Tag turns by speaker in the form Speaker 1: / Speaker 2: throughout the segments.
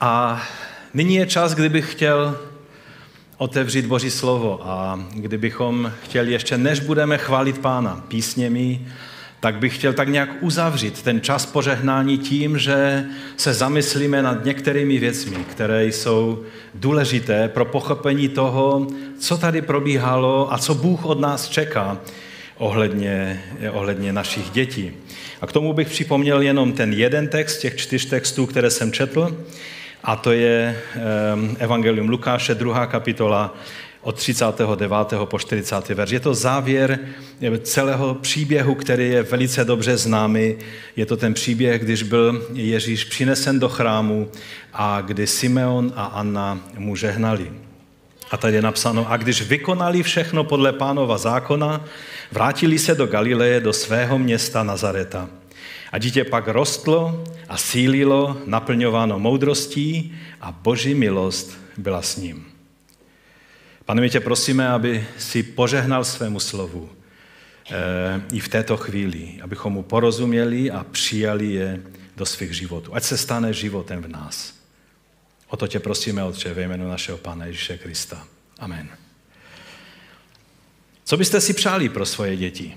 Speaker 1: A nyní je čas, kdybych chtěl otevřít Boží slovo a kdybychom chtěli ještě, než budeme chválit Pána písněmi, tak bych chtěl tak nějak uzavřít ten čas požehnání tím, že se zamyslíme nad některými věcmi, které jsou důležité pro pochopení toho, co tady probíhalo a co Bůh od nás čeká ohledně, ohledně našich dětí. A k tomu bych připomněl jenom ten jeden text, těch čtyř textů, které jsem četl, a to je Evangelium Lukáše, druhá kapitola, od 39. po 40. verš. Je to závěr celého příběhu, který je velice dobře známý. Je to ten příběh, když byl Ježíš přinesen do chrámu a kdy Simeon a Anna mu žehnali. A tady je napsáno, a když vykonali všechno podle pánova zákona, vrátili se do Galileje, do svého města Nazareta. A dítě pak rostlo a sílilo, naplňováno moudrostí a boží milost byla s ním. Pane, my tě prosíme, aby si požehnal svému slovu e, i v této chvíli, abychom mu porozuměli a přijali je do svých životů. Ať se stane životem v nás. O to tě prosíme, Otče, ve jménu našeho Pána Ježíše Krista. Amen. Co byste si přáli pro svoje děti?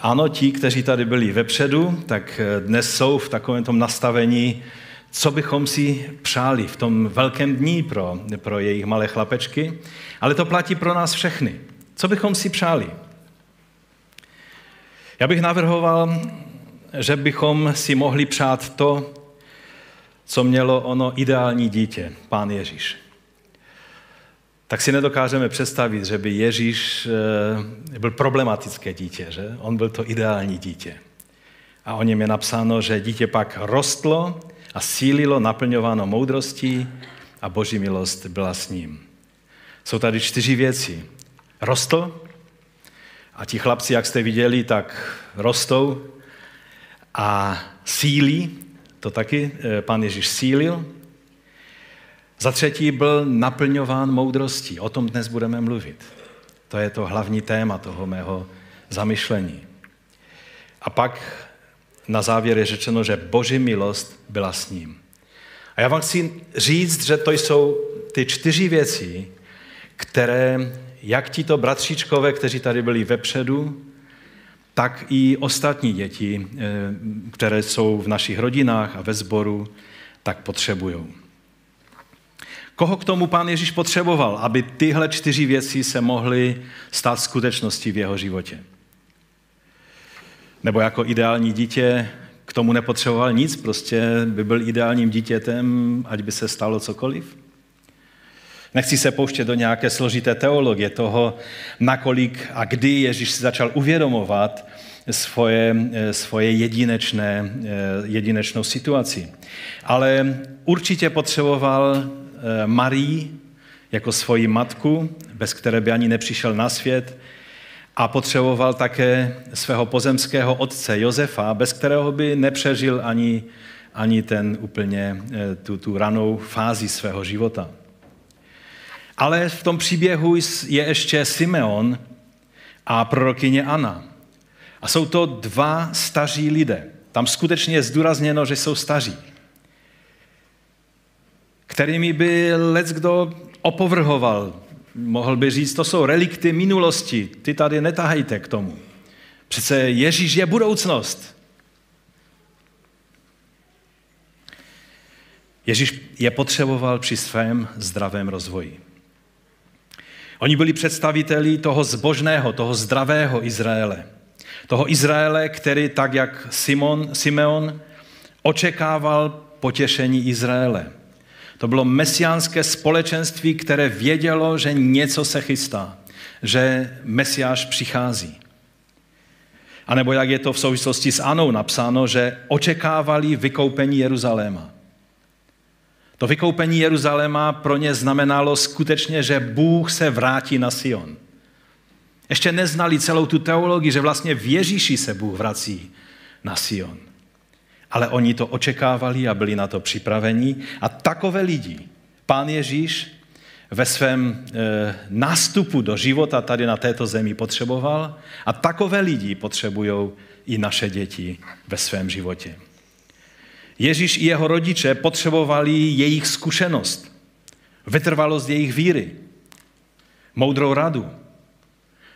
Speaker 1: Ano, ti, kteří tady byli vepředu, tak dnes jsou v takovém tom nastavení, co bychom si přáli v tom velkém dní pro, pro jejich malé chlapečky, ale to platí pro nás všechny. Co bychom si přáli? Já bych navrhoval, že bychom si mohli přát to, co mělo ono ideální dítě, pán Ježíš. Tak si nedokážeme představit, že by Ježíš eh, byl problematické dítě, že? On byl to ideální dítě. A o něm je napsáno, že dítě pak rostlo a sílilo naplňováno moudrostí a boží milost byla s ním. Jsou tady čtyři věci. Rostl a ti chlapci, jak jste viděli, tak rostou a sílí, to taky eh, pan Ježíš sílil. Za třetí byl naplňován moudrostí. O tom dnes budeme mluvit. To je to hlavní téma toho mého zamyšlení. A pak na závěr je řečeno, že boží milost byla s ním. A já vám chci říct, že to jsou ty čtyři věci, které jak tito bratříčkové, kteří tady byli vepředu, tak i ostatní děti, eh, které jsou v našich rodinách a ve sboru, tak potřebují. Koho k tomu pán Ježíš potřeboval, aby tyhle čtyři věci se mohly stát skutečností v jeho životě? Nebo jako ideální dítě k tomu nepotřeboval nic, prostě by byl ideálním dítětem, ať by se stalo cokoliv? Nechci se pouštět do nějaké složité teologie toho, nakolik a kdy Ježíš si začal uvědomovat svoje, svoje jedinečné, jedinečnou situaci. Ale určitě potřeboval eh, Marii jako svoji matku, bez které by ani nepřišel na svět, a potřeboval také svého pozemského otce Josefa, bez kterého by nepřežil ani, ani ten úplně eh, tu, tu ranou fázi svého života. Ale v tom příběhu je ještě Simeon a prorokyně Anna. A jsou to dva staří lidé. Tam skutečně je zdůrazněno, že jsou staří. Kterými by lec kdo opovrhoval mohl by říct, to jsou relikty minulosti, ty tady netahejte k tomu. Přece Ježíš je budoucnost. Ježíš je potřeboval při svém zdravém rozvoji. Oni byli představiteli toho zbožného, toho zdravého Izraele. Toho Izraele, který tak jak Simon, Simeon očekával potěšení Izraele. To bylo mesiánské společenství, které vědělo, že něco se chystá, že Mesiáš přichází. A nebo jak je to v souvislosti s Anou napsáno, že očekávali vykoupení Jeruzaléma. To vykoupení Jeruzaléma pro ně znamenalo skutečně, že Bůh se vrátí na Sion. Ještě neznali celou tu teologii, že vlastně v Ježíši se Bůh vrací na Sion ale oni to očekávali a byli na to připraveni. A takové lidi pán Ježíš ve svém e, nástupu do života tady na této zemi potřeboval a takové lidi potřebují i naše děti ve svém životě. Ježíš i jeho rodiče potřebovali jejich zkušenost, vytrvalost jejich víry, moudrou radu,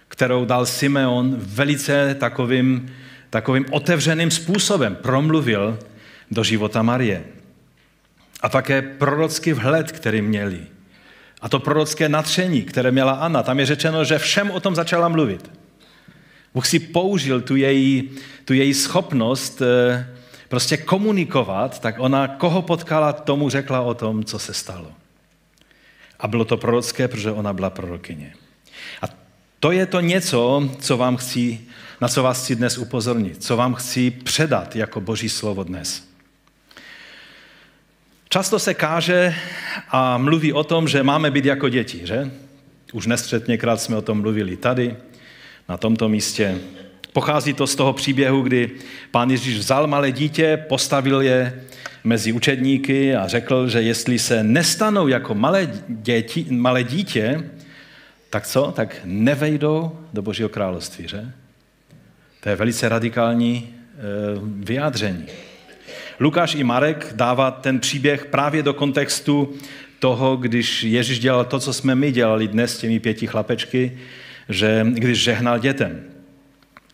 Speaker 1: kterou dal Simeon velice takovým, takovým otevřeným způsobem promluvil do života Marie. A také prorocký vhled, který měli. A to prorocké natření, které měla Anna. Tam je řečeno, že všem o tom začala mluvit. Bůh si použil tu její, tu její schopnost eh, prostě komunikovat, tak ona koho potkala, tomu řekla o tom, co se stalo. A bylo to prorocké, protože ona byla prorokyně. A to je to něco, co vám chci, na co vás chci dnes upozornit, co vám chci předat jako boží slovo dnes. Často se káže a mluví o tom, že máme být jako děti, že? Už nestřetněkrát jsme o tom mluvili tady, na tomto místě. Pochází to z toho příběhu, kdy pán Ježíš vzal malé dítě, postavil je mezi učedníky a řekl, že jestli se nestanou jako malé, děti, malé dítě, tak co? Tak nevejdou do Božího království, že? To je velice radikální e, vyjádření. Lukáš i Marek dává ten příběh právě do kontextu toho, když Ježíš dělal to, co jsme my dělali dnes s těmi pěti chlapečky, že když žehnal dětem.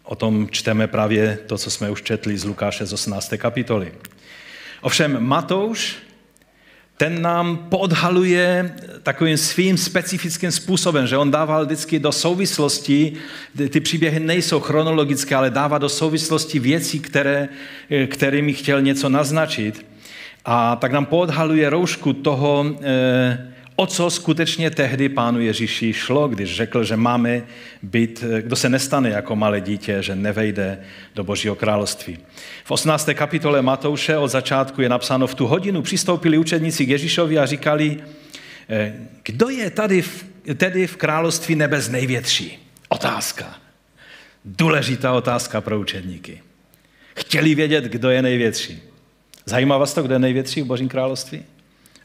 Speaker 1: O tom čteme právě to, co jsme už četli z Lukáše z 18. kapitoly. Ovšem Matouš, ten nám podhaluje takovým svým specifickým způsobem, že on dával vždycky do souvislosti, ty příběhy nejsou chronologické, ale dává do souvislosti věcí, které, kterými chtěl něco naznačit. A tak nám podhaluje roušku toho, eh, o co skutečně tehdy pánu Ježíši šlo, když řekl, že máme být, kdo se nestane jako malé dítě, že nevejde do Božího království. V 18. kapitole Matouše od začátku je napsáno, v tu hodinu přistoupili učedníci k Ježíšovi a říkali, eh, kdo je tady v, tedy v království nebes největší? Otázka. Důležitá otázka pro učedníky. Chtěli vědět, kdo je největší. Zajímá vás to, kdo je největší v Božím království?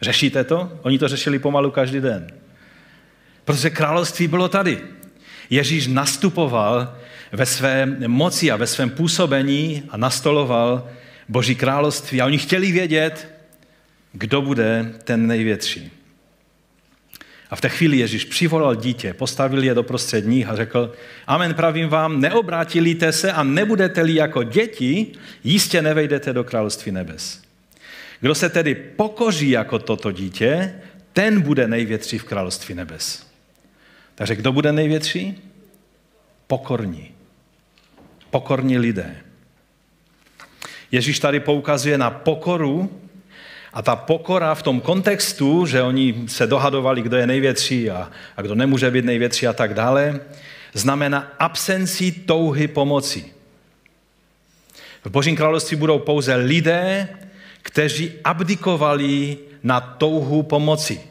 Speaker 1: Řešíte to? Oni to řešili pomalu každý den. Protože království bylo tady. Ježíš nastupoval ve své moci a ve svém působení a nastoloval Boží království. A oni chtěli vědět, kdo bude ten největší. A v té chvíli Ježíš přivolal dítě, postavil je do prostřed nich a řekl, amen pravím vám, neobrátili se a nebudete-li jako děti, jistě nevejdete do království nebes. Kdo se tedy pokoří jako toto dítě, ten bude největší v království nebes. Takže kdo bude největší? Pokorní. Pokorní lidé. Ježíš tady poukazuje na pokoru a ta pokora v tom kontextu, že oni se dohadovali, kdo je největší a, a kdo nemůže být největší a tak dále, znamená absenci touhy pomoci. V Božím království budou pouze lidé, kteří abdikovali na touhu pomoci.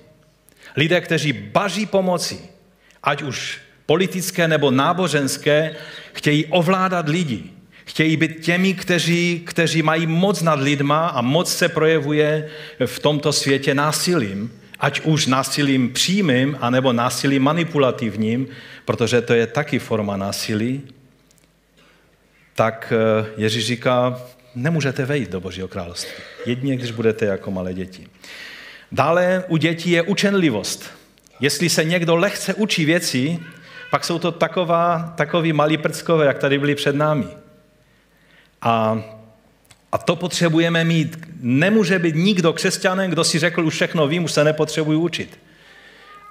Speaker 1: Lidé, kteří baží pomoci, ať už politické nebo náboženské, chtějí ovládat lidi. Chtějí být těmi, kteří, kteří mají moc nad lidma a moc se projevuje v tomto světě násilím. Ať už násilím přímým, anebo násilím manipulativním, protože to je taky forma násilí. Tak eh, Ježíš říká, nemůžete vejít do Božího království. Jedině, když budete jako malé děti. Dále u dětí je učenlivost. Jestli se někdo lehce učí věci, pak jsou to taková, takový malí prckové, jak tady byli před námi. A, a to potřebujeme mít. Nemůže být nikdo křesťanem, kdo si řekl, už všechno vím, už se nepotřebuji učit.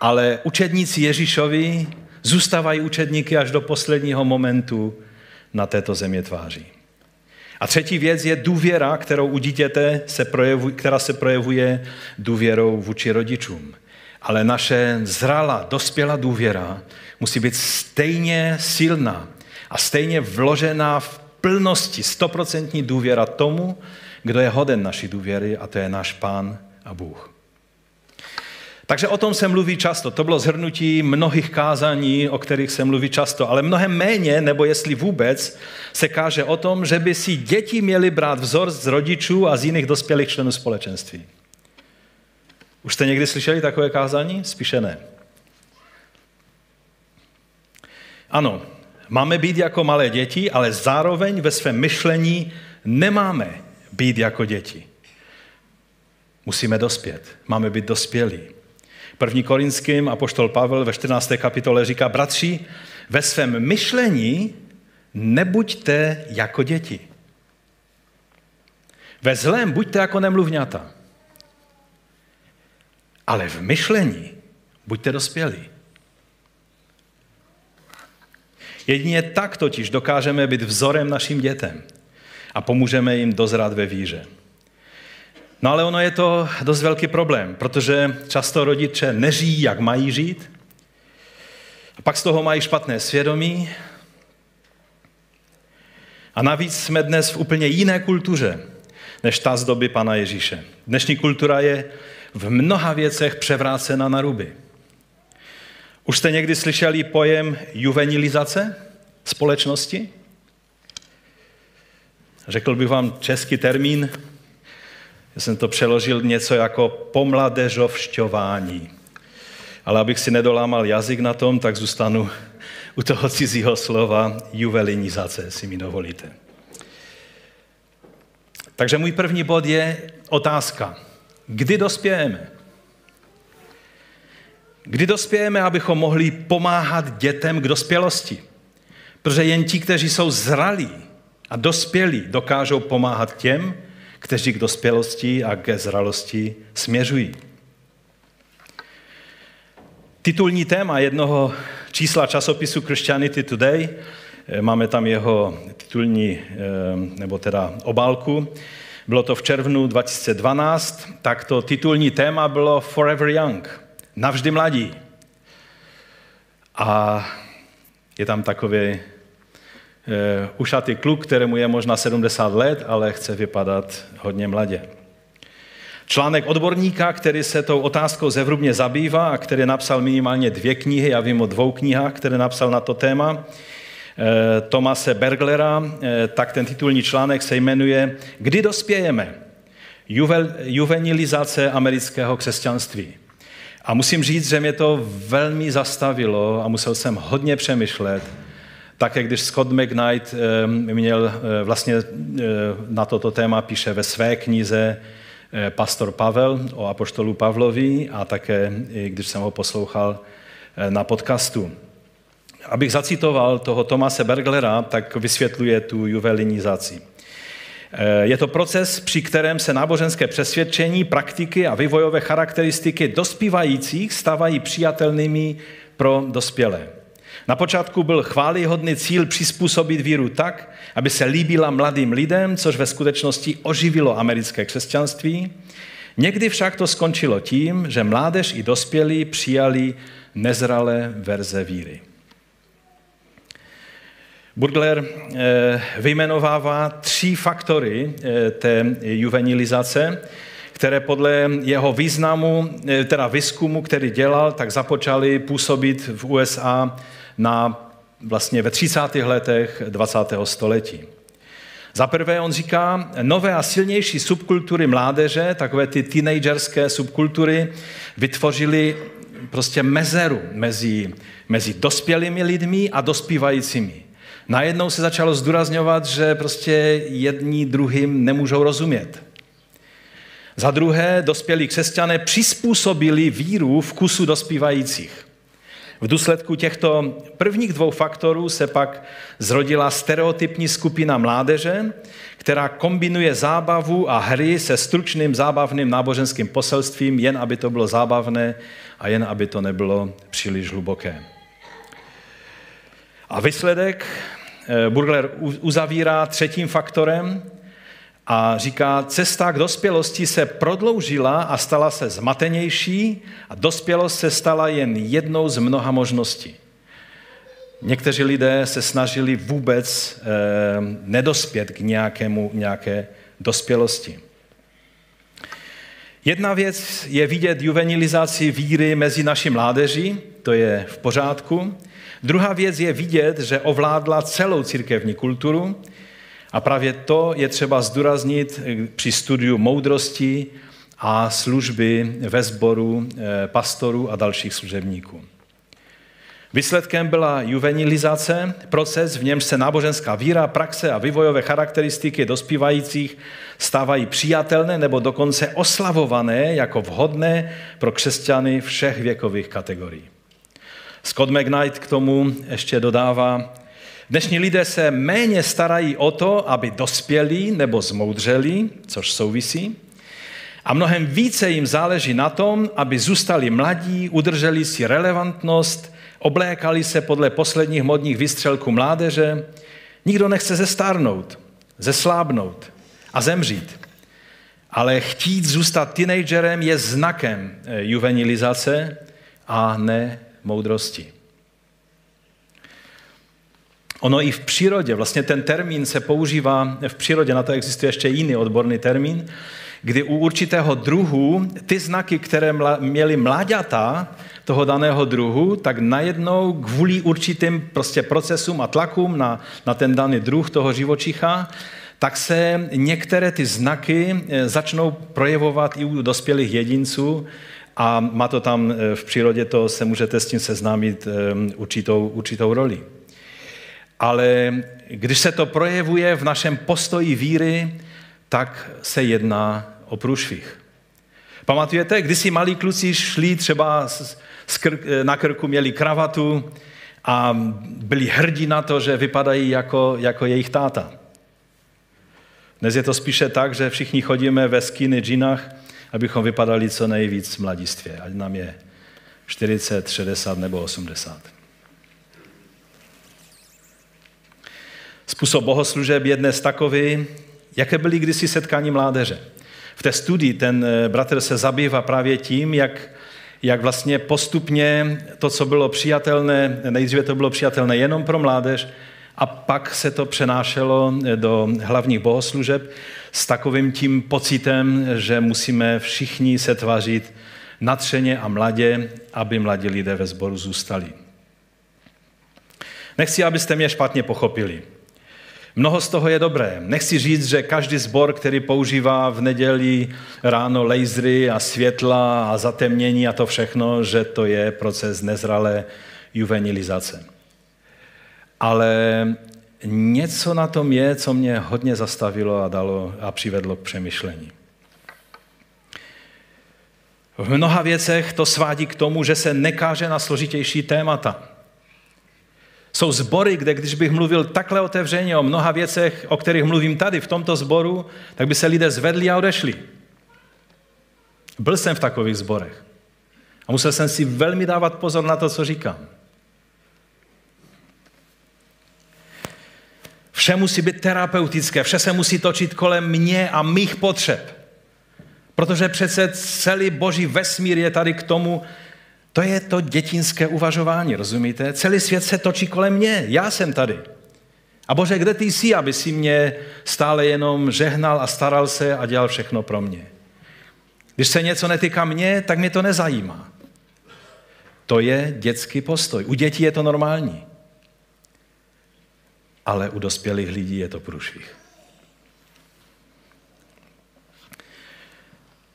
Speaker 1: Ale učedníci Ježíšovi zůstávají učedníky až do posledního momentu na této země tváří. A třetí věc je důvěra, kterou u dítěte se projevuje, která se projevuje důvěrou vůči rodičům. Ale naše zralá, dospělá důvěra musí být stejně silná a stejně vložená v plnosti, stoprocentní důvěra tomu, kdo je hoden naší důvěry a to je náš Pán a Bůh. Takže o tom se mluví často. To bylo zhrnutí mnohých kázání, o kterých se mluví často, ale mnohem méně, nebo jestli vůbec, se káže o tom, že by si děti měly brát vzor z rodičů a z jiných dospělých členů společenství. Už jste někdy slyšeli takové kázání? Spíše ne. Ano, máme být jako malé děti, ale zároveň ve svém myšlení nemáme být jako děti. Musíme dospět. Máme být dospělí. První Korinským apoštol Pavel ve 14. kapitole říká, bratři, ve svém myšlení nebuďte jako děti. Ve zlém buďte jako nemluvňata. Ale v myšlení buďte dospělí. Jedině tak totiž dokážeme být vzorem našim dětem a pomůžeme jim dozrát ve víře. No ale ono je to dost velký problém, protože často rodiče nežijí, jak mají žít, a pak z toho mají špatné svědomí. A navíc jsme dnes v úplně jiné kultuře, než ta z doby Pana Ježíše. Dnešní kultura je v mnoha věcech převrácena na ruby. Už jste někdy slyšeli pojem juvenilizace společnosti? Řekl bych vám český termín, já jsem to přeložil něco jako pomladežovšťování. Ale abych si nedolámal jazyk na tom, tak zůstanu u toho cizího slova juvelinizace, si mi dovolíte. Takže můj první bod je otázka. Kdy dospějeme? Kdy dospějeme, abychom mohli pomáhat dětem k dospělosti? Protože jen ti, kteří jsou zralí a dospělí, dokážou pomáhat těm, kteří k dospělosti a ke zralosti směřují. Titulní téma jednoho čísla časopisu Christianity Today, eh, máme tam jeho titulní, eh, nebo teda obálku, bylo to v červnu 2012, tak to titulní téma bylo Forever Young, navždy mladí. A je tam takový ušatý kluk, kterému je možná 70 let, ale chce vypadat hodně mladě. Článek odborníka, který se tou otázkou zevrubně zabývá a který napsal minimálně dvě knihy, já vím o dvou knihách, které napsal na to téma, eh, Tomase Berglera, eh, tak ten titulní článek se jmenuje Kdy dospějeme? Juvel, juvenilizace amerického křesťanství. A musím říct, že mě to velmi zastavilo a musel jsem hodně přemýšlet, také když Scott McKnight měl vlastně na toto téma píše ve své knize pastor Pavel o apoštolu Pavlovi a také, když jsem ho poslouchal na podcastu. Abych zacitoval toho Tomase Berglera, tak vysvětluje tu juvelinizaci. Je to proces, při kterém se náboženské přesvědčení, praktiky a vývojové charakteristiky dospívajících stávají přijatelnými pro dospělé. Na počátku byl chválihodný cíl přizpůsobit víru tak, aby se líbila mladým lidem, což ve skutečnosti oživilo americké křesťanství. Někdy však to skončilo tím, že mládež i dospělí přijali nezralé verze víry. Burgler eh, vyjmenovává tři faktory eh, té juvenilizace, které podle jeho významu, eh, teda výzkumu, který dělal, tak započaly působit v USA na vlastně ve 30. letech 20. století. Za prvé on říká, nové a silnější subkultury mládeže, takové ty teenagerské subkultury, vytvořily prostě mezeru mezi, mezi dospělými lidmi a dospívajícími. Najednou se začalo zdůrazňovat, že prostě jedni druhým nemůžou rozumět. Za druhé, dospělí křesťané přizpůsobili víru vkusu dospívajících. V důsledku těchto prvních dvou faktorů se pak zrodila stereotypní skupina mládeže, která kombinuje zábavu a hry se stručným zábavným náboženským poselstvím, jen aby to bylo zábavné a jen aby to nebylo příliš hluboké. A výsledek eh, Burgler uzavírá třetím faktorem, a říká, cesta k dospělosti se prodloužila a stala se zmatenější a dospělost se stala jen jednou z mnoha možností. Někteří lidé se snažili vůbec eh, nedospět k nějakému, nějaké dospělosti. Jedna věc je vidět juvenilizaci víry mezi naší mládeží, to je v pořádku. Druhá věc je vidět, že ovládla celou církevní kulturu a právě to je třeba zdůraznit eh, při studiu moudrosti a služby ve sboru eh, pastorů a dalších služebníků. Výsledkem byla juvenilizace, proces, v němž se náboženská víra, praxe a vývojové charakteristiky dospívajících stávají přijatelné nebo dokonce oslavované jako vhodné pro křesťany všech věkových kategorií. Scott McKnight k tomu ještě dodává, dnešní lidé se méně starají o to, aby dospěli nebo zmoudřeli, což souvisí, a mnohem více jim záleží na tom, aby zůstali mladí, udrželi si relevantnost, oblékali se podle posledních modních vystřelků mládeže. Nikdo nechce zestárnout, zeslábnout a zemřít. Ale chtít zůstat teenagerem je znakem eh, juvenilizace a ne moudrosti. Ono i v přírodě, vlastně ten termín se používá v přírodě, na to existuje ještě jiný odborný termín, kdy u určitého druhu ty znaky, které měly mláďata toho daného druhu, tak najednou kvůli určitým prostě procesům a tlakům na, na ten daný druh toho živočicha, tak se některé ty znaky eh, začnou projevovat i u dospělých jedinců a má to tam eh, v přírodě, to se můžete s tím seznámit eh, určitou, určitou roli. Ale když se to projevuje v našem postoji víry, tak se jedná o průšvih. Pamatujete, když si malí kluci šli třeba na krku, měli kravatu a byli hrdí na to, že vypadají jako, jako jejich táta. Dnes je to spíše tak, že všichni chodíme ve skinny džinách, abychom vypadali co nejvíc mladistvě, ať nám je 40, 60 nebo 80. Způsob bohoslužeb je dnes takový, jaké byly kdysi setkání mládeže. V té studii ten eh, bratr se zabývá právě tím, jak, jak vlastně postupně to, co bylo přijatelné, nejdříve to bylo přijatelné jenom pro mládež, a pak se to přenášelo eh, do hlavních bohoslužeb s takovým tím pocitem, že musíme všichni se tvařit natřeně a mladě, aby mladí lidé ve sboru zůstali. Nechci, abyste mě špatně pochopili. Mnoho z toho je dobré. Nechci říct, že každý sbor, který používá v neděli ráno lasery a světla a zatemnění a to všechno, že to je proces nezralé juvenilizace. Ale něco na tom je, co mě hodně zastavilo a dalo a přivedlo k přemýšlení. V mnoha věcech to svádí k tomu, že se nekáže na složitější témata. Jsou zbory, kde když bych mluvil takhle otevřeně o mnoha věcech, o kterých mluvím tady v tomto zboru, tak by se lidé zvedli a odešli. Byl jsem v takových zborech. A musel jsem si velmi dávat pozor na to, co říkám. Vše musí být terapeutické, vše se musí točit kolem mě a mých potřeb. Protože přece celý boží vesmír je tady k tomu, to je to dětinské uvažování, rozumíte? Celý svět se točí kolem mě, já jsem tady. A Bože, kde ty jsi, aby si mě stále jenom žehnal a staral se a dělal všechno pro mě? Když se něco netýká mě, tak mě to nezajímá. To je dětský postoj. U dětí je to normální. Ale u dospělých lidí je to průšvih.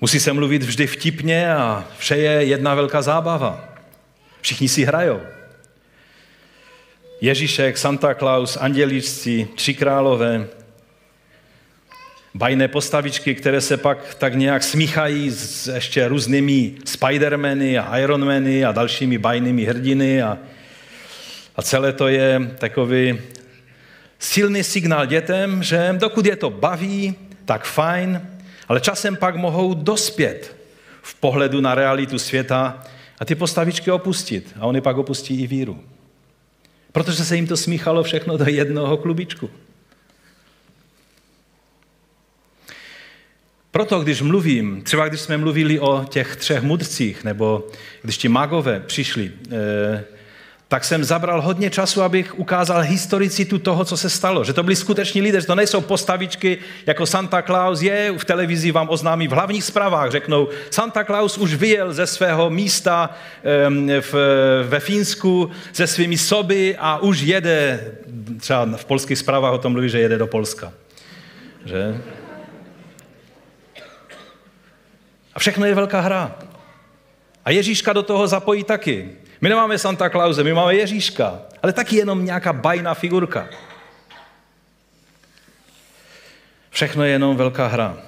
Speaker 1: Musí se mluvit vždy vtipně a vše je jedna velká zábava. Všichni si hrajou. Ježíšek, Santa Claus, anděličci, tři králové, bajné postavičky, které se pak tak nějak smíchají s ještě různými Spidermany a Ironmany a dalšími bajnými hrdiny a, a celé to je takový silný signál dětem, že dokud je to baví, tak fajn, ale časem pak mohou dospět v pohledu na realitu světa a ty postavičky opustit. A oni pak opustí i víru. Protože se jim to smíchalo všechno do jednoho klubičku. Proto, když mluvím, třeba když jsme mluvili o těch třech mudrcích, nebo když ti magové přišli, eh, tak jsem zabral hodně času, abych ukázal historicitu toho, co se stalo. Že to byli skuteční lidé, že to nejsou postavičky jako Santa Claus je, v televizi vám oznámí v hlavních zprávách, řeknou, Santa Claus už vyjel ze svého místa v, ve Fínsku se svými soby a už jede, třeba v polských zprávách o tom mluví, že jede do Polska. Že? A všechno je velká hra. A Ježíška do toho zapojí taky. My nemáme Santa Clause, my máme Ježíška, ale taky jenom nějaká bajná figurka. Všechno je jenom velká hra.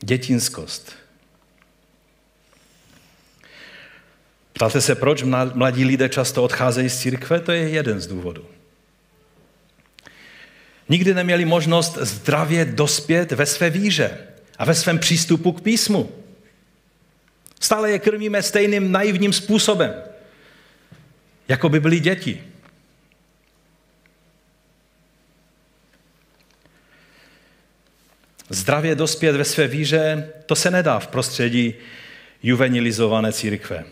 Speaker 1: Dětinskost. Ptáte se, proč mladí lidé často odcházejí z církve? To je jeden z důvodů. Nikdy neměli možnost zdravě dospět ve své víře a ve svém přístupu k písmu. Stále je krmíme stejným naivním způsobem, jako by byli děti. Zdravě dospět ve své víře, to se nedá v prostředí juvenilizované církve,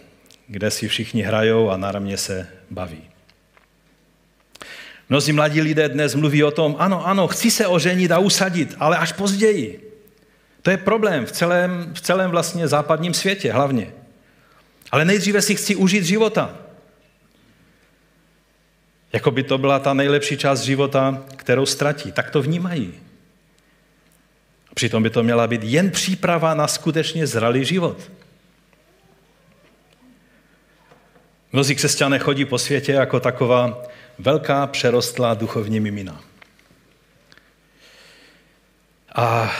Speaker 1: kde si všichni hrajou a náramně se baví. Mnozí mladí lidé dnes mluví o tom, ano, ano, chci se oženit a usadit, ale až později. To je problém v celém, v celém vlastně západním světě hlavně. Ale nejdříve si chci užít života. Jako by to byla ta nejlepší část života, kterou ztratí. Tak to vnímají. Přitom by to měla být jen příprava na skutečně zralý život. Mnozí křesťané chodí po světě jako taková velká přerostlá duchovní mimina. A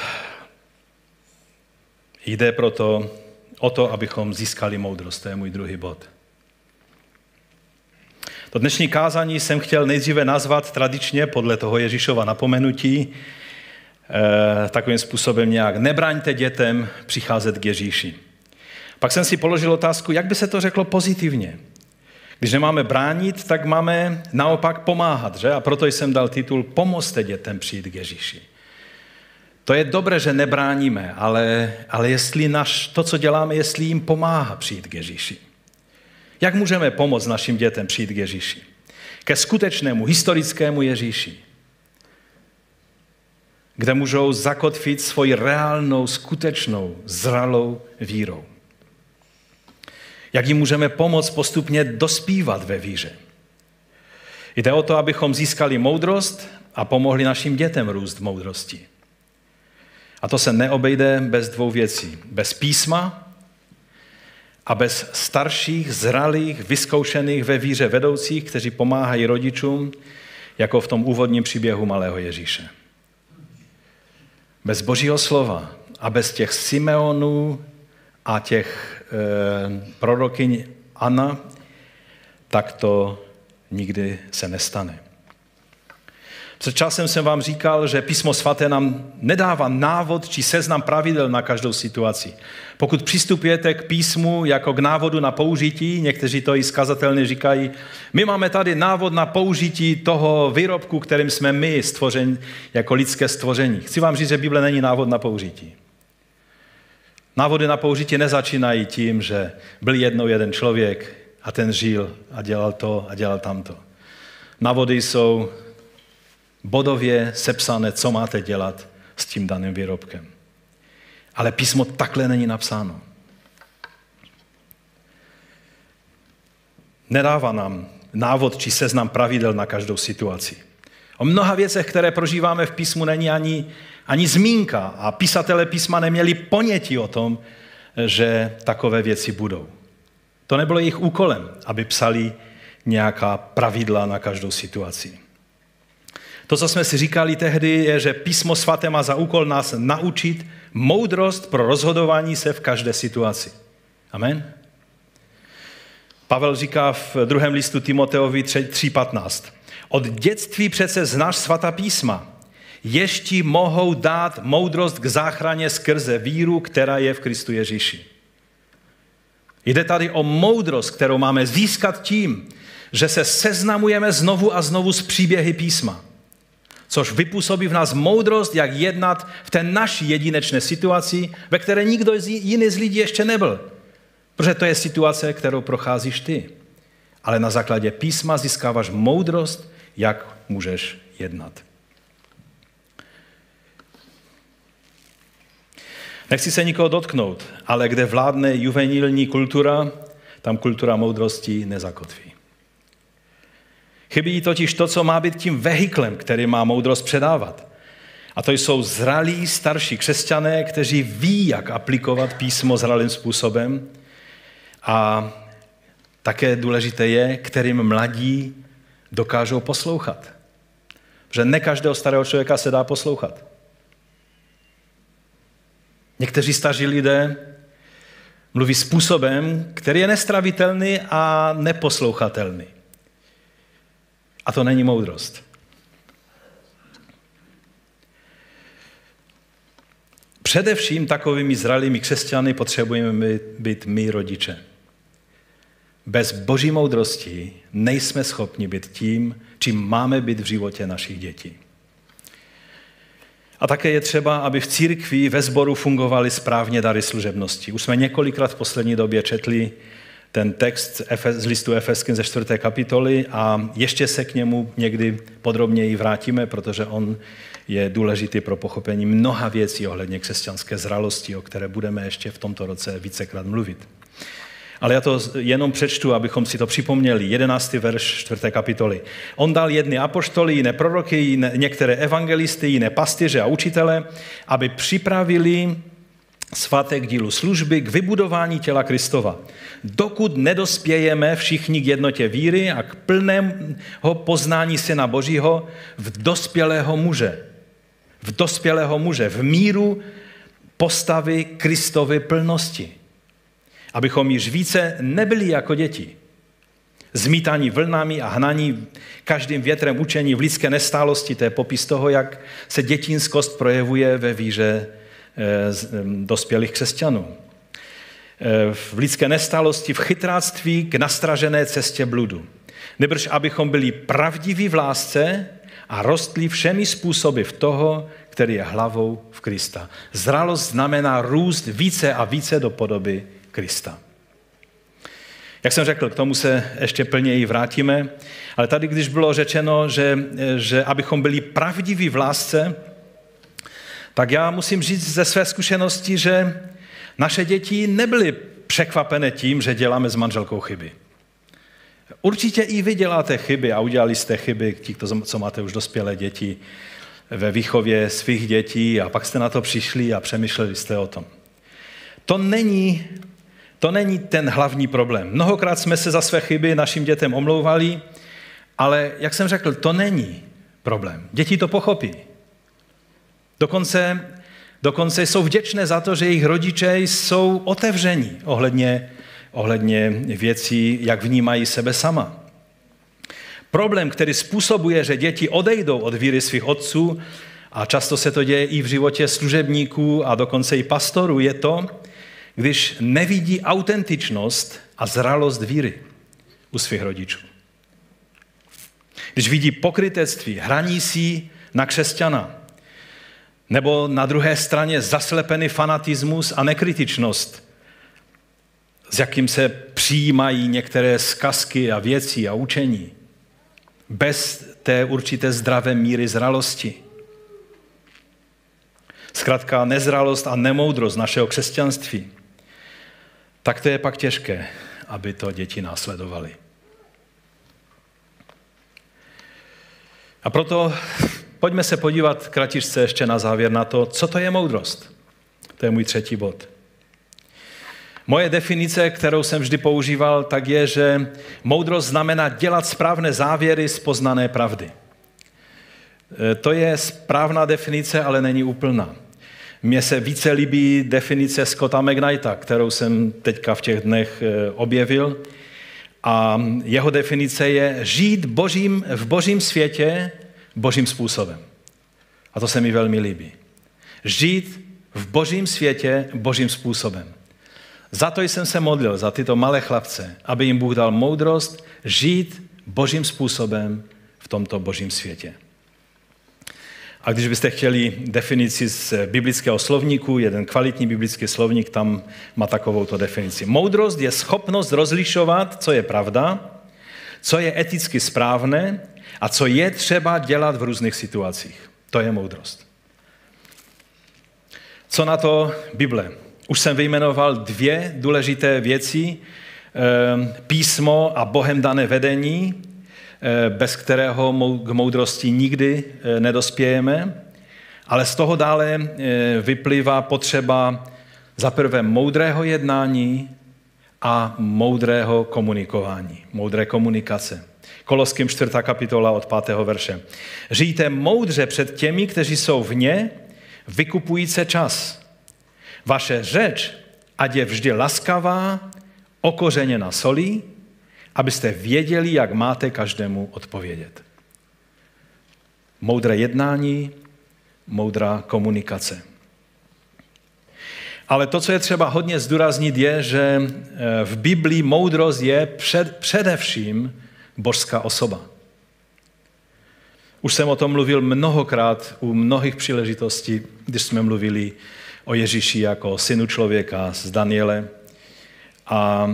Speaker 1: jde proto o to, abychom získali moudrost. To je můj druhý bod. To dnešní kázání jsem chtěl nejdříve nazvat tradičně podle toho Ježíšova napomenutí eh, takovým způsobem nějak nebraňte dětem přicházet k Ježíši. Pak jsem si položil otázku, jak by se to řeklo pozitivně. Když nemáme bránit, tak máme naopak pomáhat, že? A proto jsem dal titul Pomozte dětem přijít k Ježíši. To je dobré, že nebráníme, ale, ale jestli naš, to, co děláme, jestli jim pomáhá přijít k Ježíši. Jak můžeme pomoct našim dětem přijít k Ježíši? Ke skutečnému, historickému Ježíši, kde můžou zakotvit svoji reálnou, skutečnou, zralou vírou. Jak jim můžeme pomoct postupně dospívat ve víře. Jde o to, abychom získali moudrost a pomohli našim dětem růst v moudrosti. A to se neobejde bez dvou věcí. Bez písma a bez starších, zralých, vyzkoušených ve víře vedoucích, kteří pomáhají rodičům, jako v tom úvodním příběhu malého Ježíše. Bez božího slova a bez těch Simeonů a těch e, prorokyň Anna, tak to nikdy se nestane. Před časem jsem vám říkal, že písmo svaté nám nedává návod či seznam pravidel na každou situaci. Pokud přistupujete k písmu jako k návodu na použití, někteří to i skazatelně říkají, my máme tady návod na použití toho výrobku, kterým jsme my stvořeni jako lidské stvoření. Chci vám říct, že Bible není návod na použití. Návody na použití nezačínají tím, že byl jednou jeden člověk a ten žil a dělal to a dělal tamto. Návody jsou bodově sepsané, co máte dělat s tím daným výrobkem. Ale písmo takhle není napsáno. Nedává nám návod či seznam pravidel na každou situaci. O mnoha věcech, které prožíváme v písmu, není ani, ani zmínka a písatele písma neměli ponětí o tom, že takové věci budou. To nebylo jejich úkolem, aby psali nějaká pravidla na každou situaci. To, co jsme si říkali tehdy, je, že písmo svaté má za úkol nás naučit moudrost pro rozhodování se v každé situaci. Amen? Pavel říká v druhém listu Timoteovi 3.15. Od dětství přece znáš svatá písma. Ještě mohou dát moudrost k záchraně skrze víru, která je v Kristu Ježíši. Jde tady o moudrost, kterou máme získat tím, že se seznamujeme znovu a znovu s příběhy písma což vypůsobí v nás moudrost, jak jednat v té naší jedinečné situaci, ve které nikdo jiný z lidí ještě nebyl. Protože to je situace, kterou procházíš ty. Ale na základě písma získáváš moudrost, jak můžeš jednat. Nechci se nikoho dotknout, ale kde vládne juvenilní kultura, tam kultura moudrosti nezakotví. Chybí totiž to, co má být tím vehiklem, který má moudrost předávat. A to jsou zralí starší křesťané, kteří ví, jak aplikovat písmo zralým způsobem a také důležité je, kterým mladí dokážou poslouchat. Že ne každého starého člověka se dá poslouchat. Někteří staří lidé mluví způsobem, který je nestravitelný a neposlouchatelný. A to není moudrost. Především takovými zralými křesťany potřebujeme být my rodiče. Bez boží moudrosti nejsme schopni být tím, čím máme být v životě našich dětí. A také je třeba, aby v církvi, ve sboru fungovaly správně dary služebnosti. Už jsme několikrát v poslední době četli ten text z listu Efeským ze čtvrté kapitoly a ještě se k němu někdy podrobněji vrátíme, protože on je důležitý pro pochopení mnoha věcí ohledně křesťanské zralosti, o které budeme ještě v tomto roce vícekrát mluvit. Ale já to jenom přečtu, abychom si to připomněli. 11. verš 4. kapitoly. On dal jedny apoštoly, jiné proroky, jiné, některé evangelisty, jiné pastyře a učitele, aby připravili svatek dílu služby k vybudování těla Kristova. Dokud nedospějeme všichni k jednotě víry a k plnému poznání Syna Božího v dospělého muže. V dospělého muže, v míru postavy Kristovy plnosti abychom již více nebyli jako děti. Zmítání vlnami a hnaní každým větrem učení v lidské nestálosti, to je popis toho, jak se dětinskost projevuje ve víře dospělých křesťanů. Eh, v lidské nestálosti, v chytráctví k nastražené cestě bludu. Nebrž abychom byli pravdiví v lásce a rostli všemi způsoby v toho, který je hlavou v Krista. Zralost znamená růst více a více do podoby Krista. Jak jsem řekl, k tomu se ještě plněji vrátíme, ale tady, když bylo řečeno, že, že abychom byli pravdiví v lásce, tak já musím říct ze své zkušenosti, že naše děti nebyly překvapené tím, že děláme s manželkou chyby. Určitě i vy děláte chyby a udělali jste chyby, ti, co máte už dospělé děti, ve výchově svých dětí a pak jste na to přišli a přemýšleli jste o tom. To není to není ten hlavní problém. Mnohokrát jsme se za své chyby našim dětem omlouvali, ale jak jsem řekl, to není problém. Děti to pochopí. Dokonce, dokonce jsou vděčné za to, že jejich rodiče jsou otevření ohledně, ohledně věcí, jak vnímají sebe sama. Problém, který způsobuje, že děti odejdou od víry svých otců, a často se to děje i v životě služebníků a dokonce i pastorů, je to, když nevidí autentičnost a zralost víry u svých rodičů. Když vidí pokrytectví, hraní si na křesťana, nebo na druhé straně zaslepený fanatismus a nekritičnost, s jakým se přijímají některé zkazky a věci a učení, bez té určité zdravé míry zralosti. Zkrátka nezralost a nemoudrost našeho křesťanství – tak to je pak těžké, aby to děti následovaly. A proto pojďme se podívat kratičce ještě na závěr na to, co to je moudrost. To je můj třetí bod. Moje definice, kterou jsem vždy používal, tak je, že moudrost znamená dělat správné závěry z poznané pravdy. E, to je správná definice, ale není úplná. Mně se více líbí definice Scotta McKnighta, kterou jsem teďka v těch dnech eh, objevil. A jeho definice je žít božím, v božím světě božím způsobem. A to se mi velmi líbí. Žít v božím světě božím způsobem. Za to jsem se modlil, za tyto malé chlapce, aby jim Bůh dal moudrost žít božím způsobem v tomto božím světě. A když byste chtěli definici z biblického slovníku, jeden kvalitní biblický slovník tam má takovou definici. Moudrost je schopnost rozlišovat, co je pravda, co je eticky správné a co je třeba dělat v různých situacích. To je moudrost. Co na to Bible? Už jsem vyjmenoval dvě důležité věci. Ehm, písmo a Bohem dané vedení, Eh, bez kterého k moudrosti nikdy eh, nedospějeme, ale z toho dále eh, vyplývá potřeba za prvé moudrého jednání a moudrého komunikování, moudré komunikace. Koloským 4. kapitola od 5. verše. Žijte moudře před těmi, kteří jsou vně, vykupující čas. Vaše řeč, ať je vždy laskavá, okořeněna solí, abyste věděli, jak máte každému odpovědět. Moudré jednání, moudrá komunikace. Ale to, co je třeba hodně zdůraznit, je, že eh, v Biblii moudrost je před, především božská osoba. Už jsem o tom mluvil mnohokrát u mnohých příležitostí, když jsme mluvili o Ježíši jako synu člověka z Daniele. A,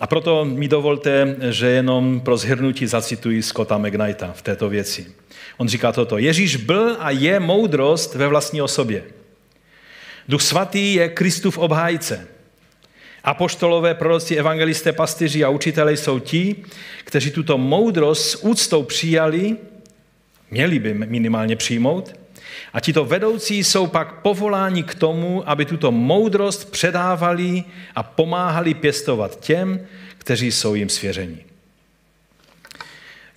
Speaker 1: a proto mi dovolte, že jenom pro zhrnutí zacituji Scotta McKnighta v této věci. On říká toto. Ježíš byl a je moudrost ve vlastní osobě. Duch svatý je Kristův obhájce. Apoštolové, proroci, evangelisté, pastyři a učitelé jsou ti, kteří tuto moudrost s úctou přijali, měli by minimálně přijmout, a tito vedoucí jsou pak povoláni k tomu, aby tuto moudrost předávali a pomáhali pěstovat těm, kteří jsou jim svěřeni.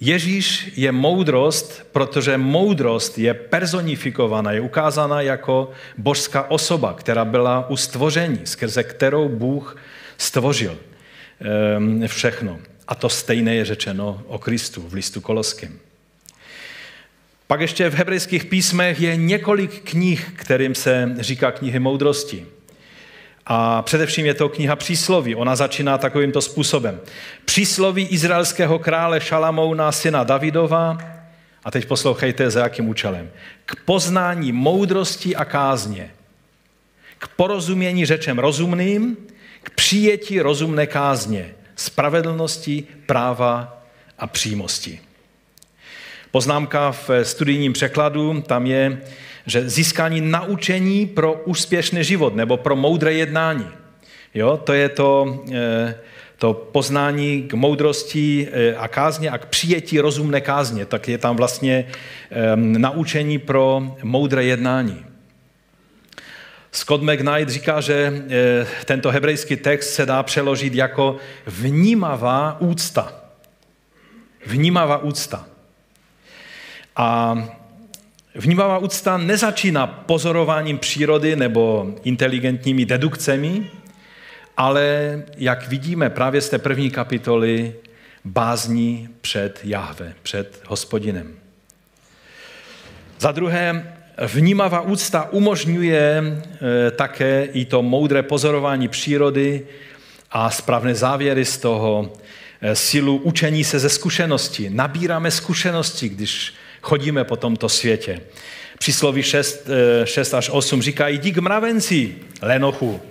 Speaker 1: Ježíš je moudrost, protože moudrost je personifikovaná, je ukázána jako božská osoba, která byla u stvoření, skrze kterou Bůh stvořil ehm, všechno. A to stejné je řečeno o Kristu v listu Koloském. Pak ještě v hebrejských písmech je několik knih, kterým se říká knihy moudrosti. A především je to kniha Přísloví. Ona začíná takovýmto způsobem. Přísloví izraelského krále Šalamouna, syna Davidova, a teď poslouchejte, za jakým účelem. K poznání moudrosti a kázně, k porozumění řečem rozumným, k přijetí rozumné kázně, spravedlnosti, práva a přímosti. Poznámka v studijním překladu, tam je, že získání naučení pro úspěšný život nebo pro moudré jednání. Jo, to je to, eh, to poznání k moudrosti eh, a kázně a k přijetí rozumné kázně. Tak je tam vlastně ehm, naučení pro moudré jednání. Scott McKnight říká, že eh, tento hebrejský text se dá přeložit jako vnímavá úcta. Vnímavá úcta. A vnímavá úcta nezačíná pozorováním přírody nebo inteligentními dedukcemi, ale jak vidíme právě z té první kapitoly, bázní před Jahve, před hospodinem. Za druhé, vnímavá úcta umožňuje e, také i to moudré pozorování přírody a správné závěry z toho, e, silu učení se ze zkušenosti. Nabíráme zkušenosti, když chodíme po tomto světě. Přísloví 6, 6 eh, až 8 říká, jdi k mravenci, lenochu.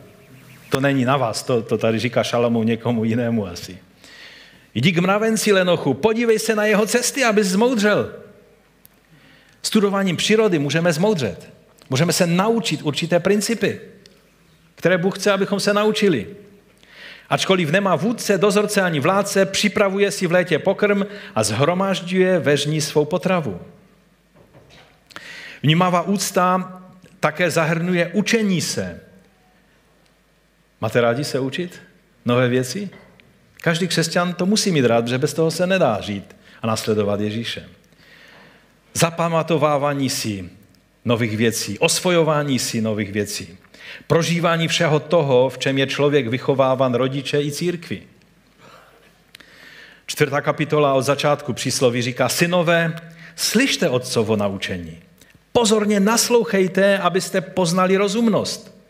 Speaker 1: To není na vás, to, to tady říká Šalamou někomu jinému asi. Jdi k mravenci, lenochu, podívej se na jeho cesty, abys zmoudřel. Studováním přírody můžeme zmoudřet. Můžeme se naučit určité principy, které Bůh chce, abychom se naučili. Ačkoliv nemá vůdce, dozorce ani vládce, připravuje si v létě pokrm a zhromažďuje ve žní svou potravu. Vnímavá úcta také zahrnuje učení se. Máte rádi se učit? Nové věci? Každý křesťan to musí mít rád, že bez toho se nedá žít a nasledovat Ježíše. Zapamatovávání si nových věcí, osvojování si nových věcí. Prožívání všeho toho, v čem je člověk vychováván rodiče i církvi. Čtvrtá kapitola od začátku přísloví říká, synové, slyšte otcovo naučení. Pozorně naslouchejte, abyste poznali rozumnost.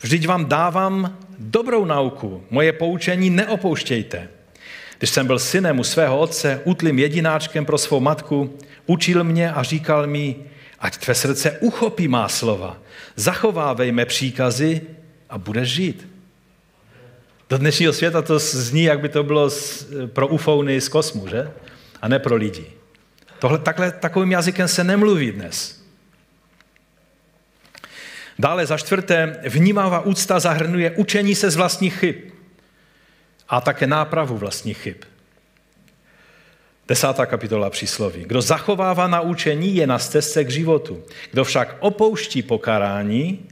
Speaker 1: Vždyť vám dávám dobrou nauku. Moje poučení neopouštějte. Když jsem byl synem u svého otce, útlým jedináčkem pro svou matku, učil mě a říkal mi, ať tvé srdce uchopí má slova zachovávej mé příkazy a budeš žít. Do dnešního světa to zní, jak by to bylo pro ufouny z kosmu, že? A ne pro lidi. Tohle, takhle, takovým jazykem se nemluví dnes. Dále za čtvrté, vnímavá úcta zahrnuje učení se z vlastních chyb a také nápravu vlastních chyb. Desátá kapitola přísloví. Kdo zachovává naučení, je na stezce k životu. Kdo však opouští pokarání,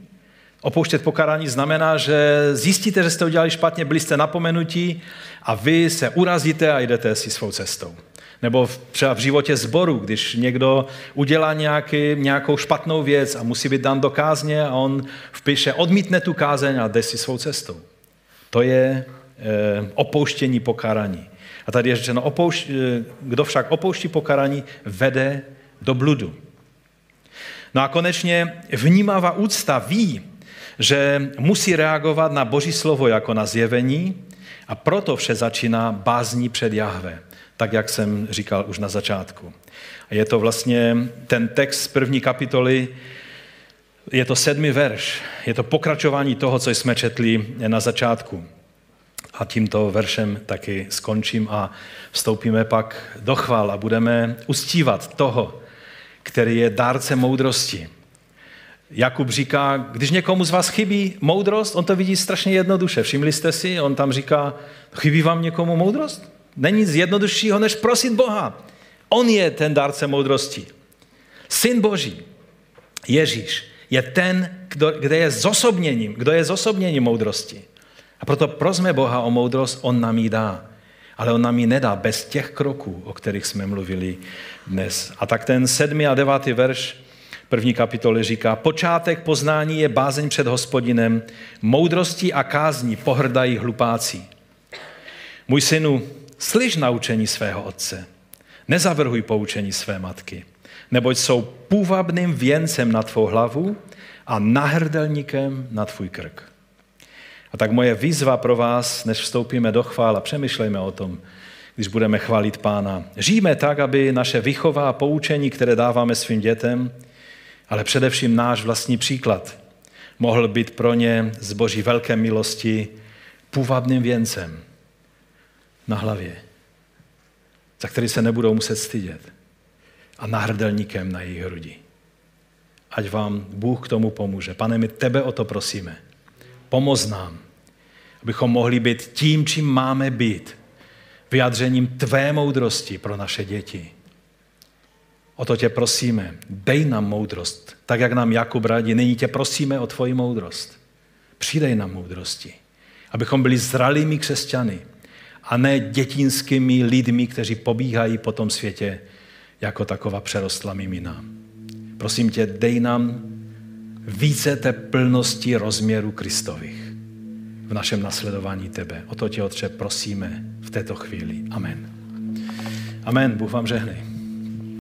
Speaker 1: Opouštět pokarání znamená, že zjistíte, že jste udělali špatně, byli jste napomenutí a vy se urazíte a jdete si svou cestou. Nebo třeba v životě zboru, když někdo udělá nějaký, nějakou špatnou věc a musí být dán do kázně a on vpíše, odmítne tu kázeň a jde si svou cestou. To je e, opouštění pokarání. A tady je řečeno, opouš, e, kdo však opouští pokarání, vede do bludu. No a konečně vnímavá úcta ví, že musí reagovat na Boží slovo jako na zjevení a proto vše začíná bázní před Jahve, tak jak jsem říkal už na začátku. A je to vlastně ten text z první kapitoly, je to sedmý verš, je to pokračování toho, co jsme četli na začátku. A tímto veršem taky skončím a vstoupíme pak do chvál a budeme ustívat toho, který je dárce moudrosti. Jakub říká, když někomu z vás chybí moudrost, on to vidí strašně jednoduše. Všimli jste si, on tam říká, chybí vám někomu moudrost? Není nic jednoduššího, než prosit Boha. On je ten dárce moudrosti. Syn Boží, Ježíš, je ten, kdo, kde je zosobněním, kdo je zosobněním moudrosti. A proto prosme Boha o moudrost, on nám ji dá. Ale on nám ji nedá bez těch kroků, o kterých jsme mluvili dnes. A tak ten sedmý a devátý verš první kapitoly říká, počátek poznání je bázeň před hospodinem, moudrostí a kázní pohrdají hlupáci. Můj synu, slyš naučení svého otce, nezavrhuj poučení své matky, neboť jsou půvabným věncem na tvou hlavu a nahrdelníkem na tvůj krk. A tak moje výzva pro vás, než vstoupíme do chvála, přemýšlejme o tom, když budeme chválit Pána. Žijeme tak, aby naše výchova a poučení, které dáváme svým dětem, ale především náš vlastní příklad, mohl být pro ně z Boží velké milosti půvabným věncem na hlavě, za který se nebudou muset stydět a náhrdelníkem na jejich hrudi. Ať vám Bůh k tomu pomůže. Pane, my tebe o to prosíme. Pomoz nám, abychom mohli být tím, čím máme být, vyjádřením tvé moudrosti pro naše děti. O to tě prosíme. Dej nám moudrost, tak jak nám Jakub radí. Nyní tě prosíme o tvoji moudrost. Přidej nám moudrosti, abychom byli zralými křesťany a ne dětinskými lidmi, kteří pobíhají po tom světě jako taková přerostla mimina. Prosím tě, dej nám více té plnosti rozměru Kristových v našem nasledování tebe. O to tě, Otče, prosíme v této chvíli. Amen. Amen. Bůh vám žehnej.